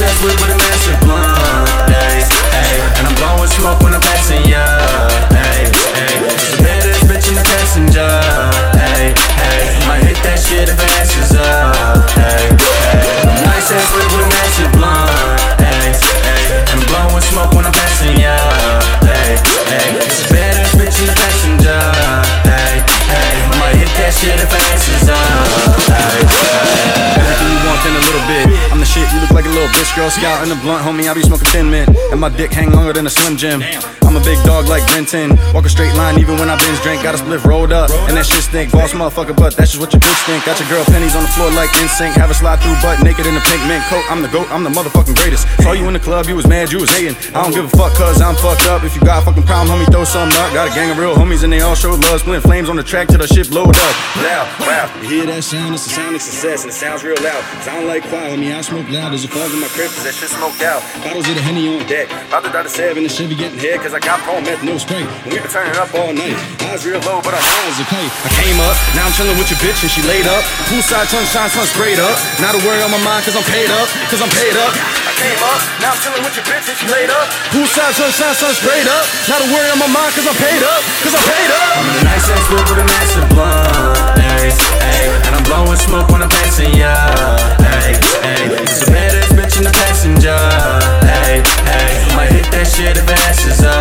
whip with a massive blunt. And I'm blowing smoke when I'm passing ya. Hey, hey, it's a badass bitch in the passenger. Hey, hey, might hit that shit if it asses up. Hey, hey, I'm nice ass whip with a massive blunt. And I'm blowing smoke when I'm passing ya. Hey, hey, it's a badass bitch in the passenger. Hey, hey, might hit that shit if it asses up. Little bitch. Girl scout in the blunt, homie. I be smoking thin mint. And my dick hang longer than a Slim Jim. I'm a big dog like Ben 10. Walk a straight line even when I binge drink. Got a split rolled up. And that shit stink. Boss motherfucker, but that's just what your bitch think. Got your girl pennies on the floor like NSYNC. Have a slide through butt naked in a pink mint coat. I'm the goat, I'm the motherfucking greatest. Saw you in the club, you was mad, you was hating. I don't give a fuck cause I'm fucked up. If you got a fucking problem, homie, throw something up. Got a gang of real homies and they all show love. Splitting flames on the track till the shit blowed up. Loud, wow. You hear that sound? It's a sound of success and it sounds real loud. Sound like quiet, homie. I smoke loud. There's a fog in my crib cause that shit smoked out. Bottles of the Henny on deck. About to die to seven, the be getting head cause I got pro meth, no spray. And we been turning up all night. Eyes real low, but our eyes okay. I came up, now I'm chilling with your bitch and she laid up. Poolside sunshine, sun sprayed up. Not a worry on my mind cause I'm paid up, cause I'm paid up. I came up, now I'm chilling with your bitch and she laid up. Poolside sunshine, sun sprayed up. Not a worry on my mind cause I'm paid up, cause I'm paid up. I'm in a nice ass whip with a massive blunt. the masses